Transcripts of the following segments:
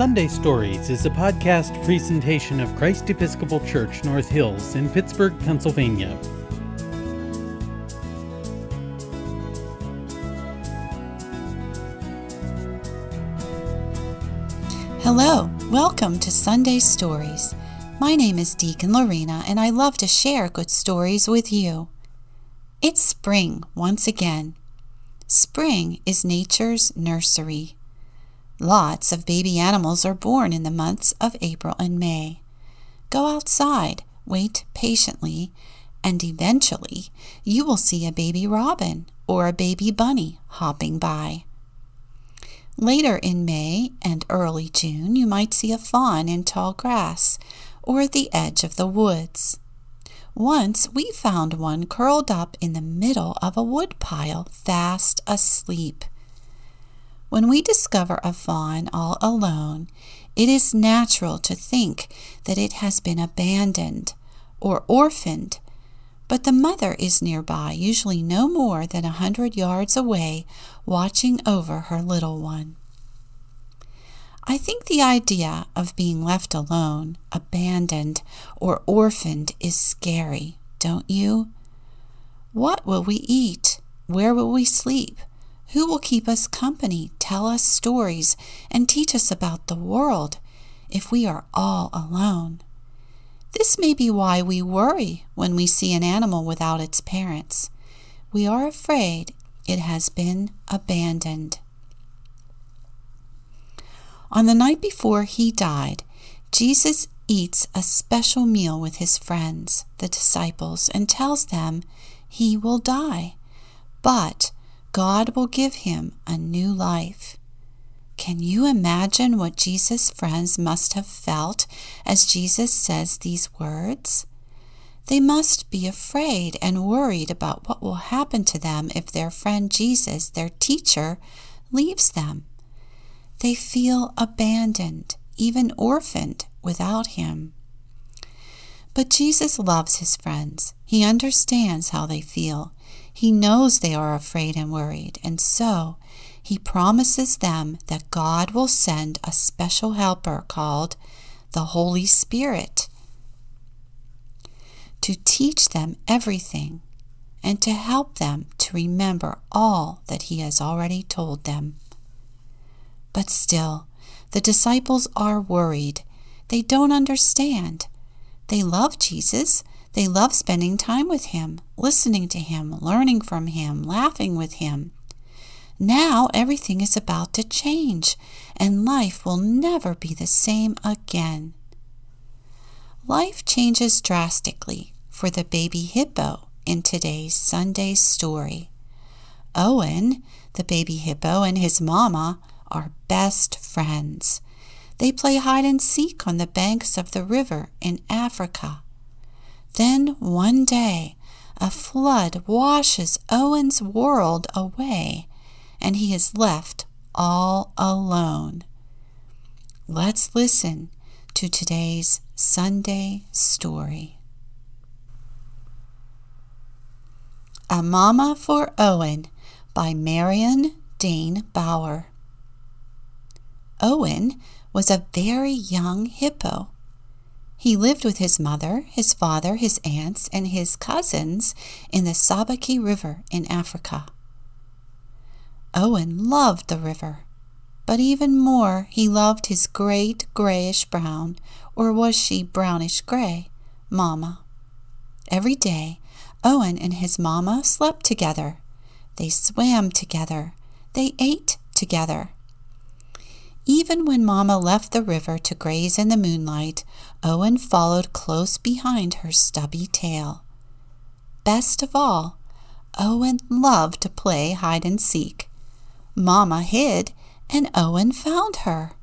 Sunday Stories is a podcast presentation of Christ Episcopal Church North Hills in Pittsburgh, Pennsylvania. Hello, welcome to Sunday Stories. My name is Deacon Lorena, and I love to share good stories with you. It's spring once again. Spring is nature's nursery. Lots of baby animals are born in the months of April and May. Go outside, wait patiently, and eventually you will see a baby robin or a baby bunny hopping by. Later in May and early June, you might see a fawn in tall grass or at the edge of the woods. Once we found one curled up in the middle of a woodpile, fast asleep. When we discover a fawn all alone, it is natural to think that it has been abandoned or orphaned, but the mother is nearby, usually no more than a hundred yards away, watching over her little one. I think the idea of being left alone, abandoned, or orphaned is scary, don't you? What will we eat? Where will we sleep? Who will keep us company, tell us stories, and teach us about the world if we are all alone? This may be why we worry when we see an animal without its parents. We are afraid it has been abandoned. On the night before he died, Jesus eats a special meal with his friends, the disciples, and tells them he will die, but God will give him a new life. Can you imagine what Jesus' friends must have felt as Jesus says these words? They must be afraid and worried about what will happen to them if their friend Jesus, their teacher, leaves them. They feel abandoned, even orphaned, without him. But Jesus loves his friends. He understands how they feel. He knows they are afraid and worried, and so he promises them that God will send a special helper called the Holy Spirit to teach them everything and to help them to remember all that he has already told them. But still, the disciples are worried. They don't understand. They love Jesus. They love spending time with him, listening to him, learning from him, laughing with him. Now everything is about to change, and life will never be the same again. Life changes drastically for the baby hippo in today's Sunday story. Owen, the baby hippo, and his mama are best friends. They play hide and seek on the banks of the river in Africa. Then one day, a flood washes Owen's world away, and he is left all alone. Let's listen to today's Sunday story. A Mama for Owen by Marion Dane Bauer. Owen was a very young hippo. He lived with his mother, his father, his aunts, and his cousins in the Sabaki River in Africa. Owen loved the river, but even more he loved his great grayish brown, or was she brownish gray, mamma. Every day, Owen and his mamma slept together. They swam together. They ate together. Even when Mamma left the river to graze in the moonlight, Owen followed close behind her stubby tail. Best of all, Owen loved to play hide and seek. Mamma hid, and Owen found her.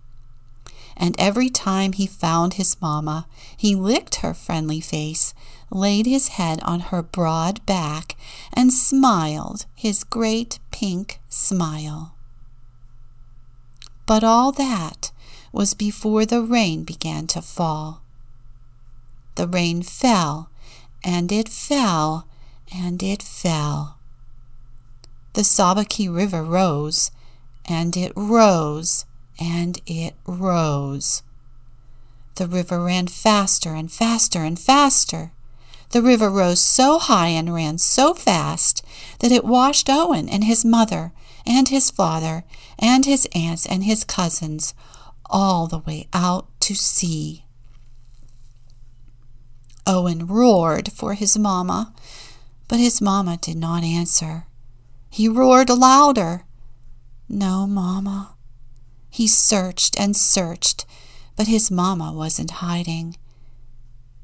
And every time he found his mamma, he licked her friendly face, laid his head on her broad back, and smiled his great pink smile. But all that was before the rain began to fall. The rain fell, and it fell, and it fell. The Sabaki River rose, and it rose, and it rose. The river ran faster and faster and faster. The river rose so high and ran so fast that it washed Owen and his mother and his father and his aunts and his cousins all the way out to sea. Owen roared for his mamma, but his mamma did not answer. He roared louder. No, mamma. He searched and searched, but his mamma wasn't hiding.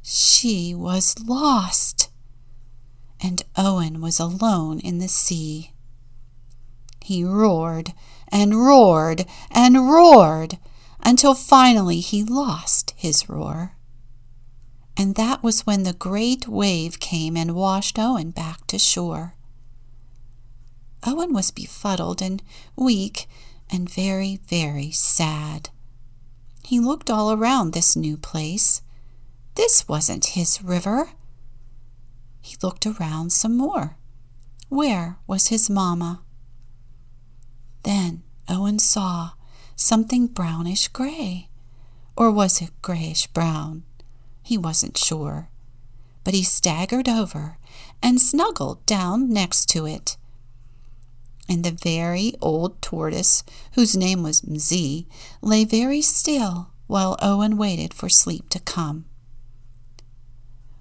She was lost, and Owen was alone in the sea. He roared and roared and roared until finally he lost his roar. And that was when the great wave came and washed Owen back to shore. Owen was befuddled and weak and very, very sad. He looked all around this new place this wasn't his river. He looked around some more. Where was his mamma? Owen saw something brownish gray. Or was it grayish brown? He wasn't sure. But he staggered over and snuggled down next to it. And the very old tortoise, whose name was Mzee, lay very still while Owen waited for sleep to come.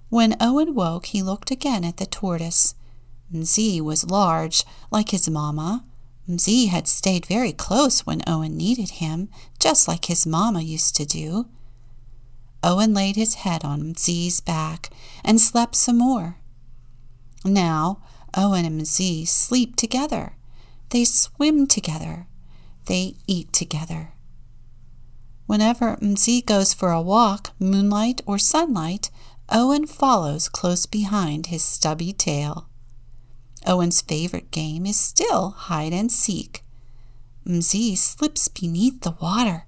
When Owen woke, he looked again at the tortoise. Mzee was large, like his mamma. Mzee had stayed very close when Owen needed him, just like his mamma used to do. Owen laid his head on Mzee's back and slept some more. Now, Owen and Mzee sleep together. They swim together. They eat together. Whenever Mzee goes for a walk, moonlight or sunlight, Owen follows close behind his stubby tail. Owen's favorite game is still hide and seek. Mzee slips beneath the water,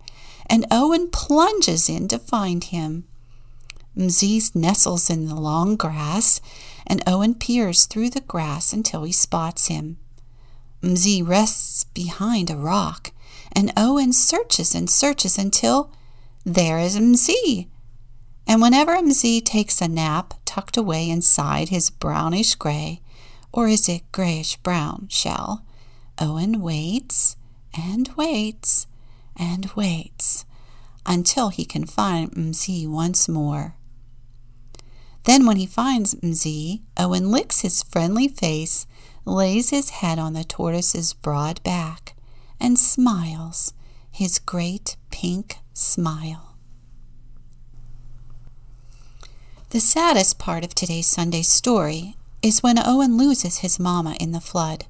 and Owen plunges in to find him. Mzee nestles in the long grass, and Owen peers through the grass until he spots him. Mzee rests behind a rock, and Owen searches and searches until there is Mzee and whenever Mzee takes a nap tucked away inside his brownish gray, or is it grayish brown, shell, Owen waits and waits and waits until he can find Mzee once more. Then, when he finds Mzee, Owen licks his friendly face, lays his head on the tortoise's broad back, and smiles his great pink smile. The saddest part of today's Sunday story is when Owen loses his mamma in the flood.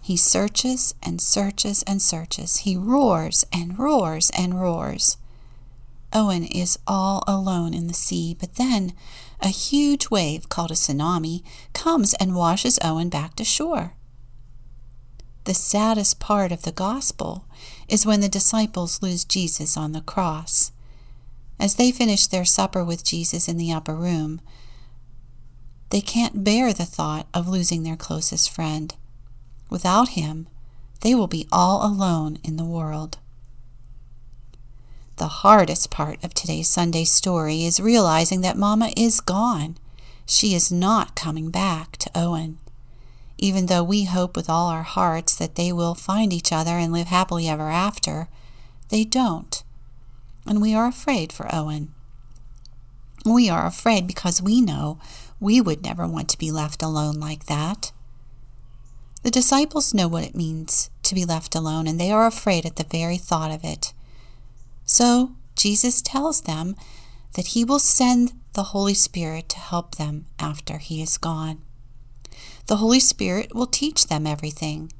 He searches and searches and searches. He roars and roars and roars. Owen is all alone in the sea, but then a huge wave called a tsunami comes and washes Owen back to shore. The saddest part of the gospel is when the disciples lose Jesus on the cross. As they finish their supper with Jesus in the upper room, they can't bear the thought of losing their closest friend. Without him, they will be all alone in the world. The hardest part of today's Sunday story is realizing that Mama is gone. She is not coming back to Owen. Even though we hope with all our hearts that they will find each other and live happily ever after, they don't and we are afraid for Owen. We are afraid because we know we would never want to be left alone like that. The disciples know what it means to be left alone, and they are afraid at the very thought of it. So Jesus tells them that he will send the Holy Spirit to help them after he is gone. The Holy Spirit will teach them everything.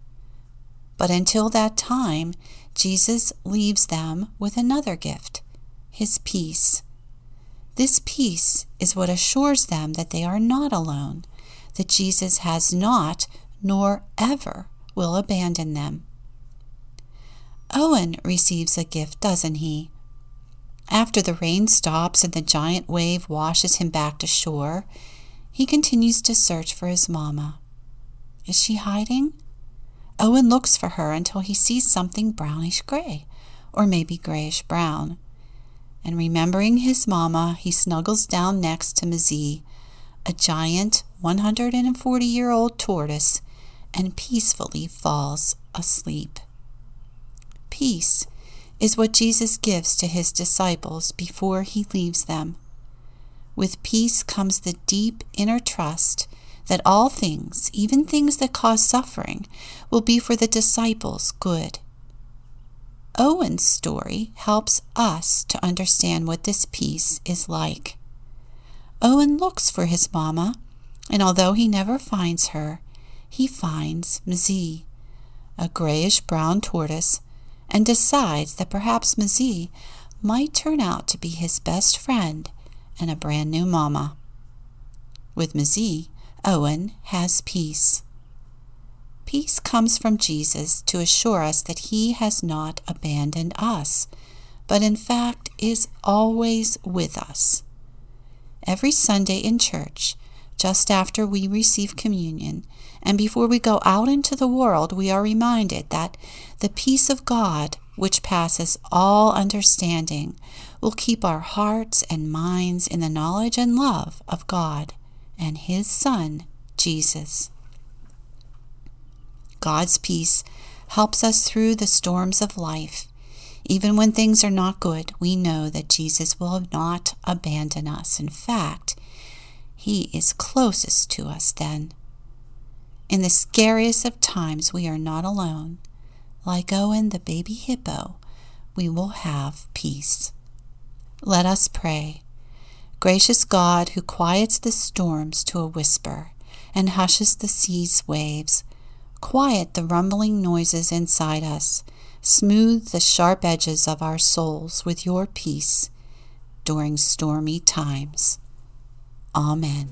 But until that time, Jesus leaves them with another gift his peace. This peace is what assures them that they are not alone, that Jesus has not nor ever will abandon them. Owen receives a gift, doesn't he? After the rain stops and the giant wave washes him back to shore, he continues to search for his mamma. Is she hiding? Owen looks for her until he sees something brownish gray. or maybe grayish brown. And remembering his mama, he snuggles down next to Mzee, a giant 140 year old tortoise, and peacefully falls asleep. Peace is what Jesus gives to his disciples before he leaves them. With peace comes the deep inner trust that all things, even things that cause suffering, will be for the disciples' good. Owen's story helps us to understand what this peace is like. Owen looks for his mamma, and although he never finds her, he finds Mzee, a grayish brown tortoise, and decides that perhaps Mzee might turn out to be his best friend and a brand new mamma. With Mzee, Owen has peace. Peace comes from Jesus to assure us that he has not abandoned us, but in fact is always with us. Every Sunday in church, just after we receive communion, and before we go out into the world, we are reminded that the peace of God, which passes all understanding, will keep our hearts and minds in the knowledge and love of God and His Son, Jesus. God's peace helps us through the storms of life. Even when things are not good, we know that Jesus will not abandon us. In fact, He is closest to us then. In the scariest of times, we are not alone. Like Owen the baby hippo, we will have peace. Let us pray. Gracious God, who quiets the storms to a whisper and hushes the sea's waves, quiet the rumbling noises inside us, smooth the sharp edges of our souls with your peace during stormy times. Amen.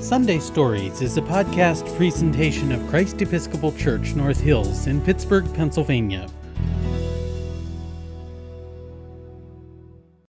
Sunday Stories is a podcast presentation of Christ Episcopal Church North Hills in Pittsburgh, Pennsylvania.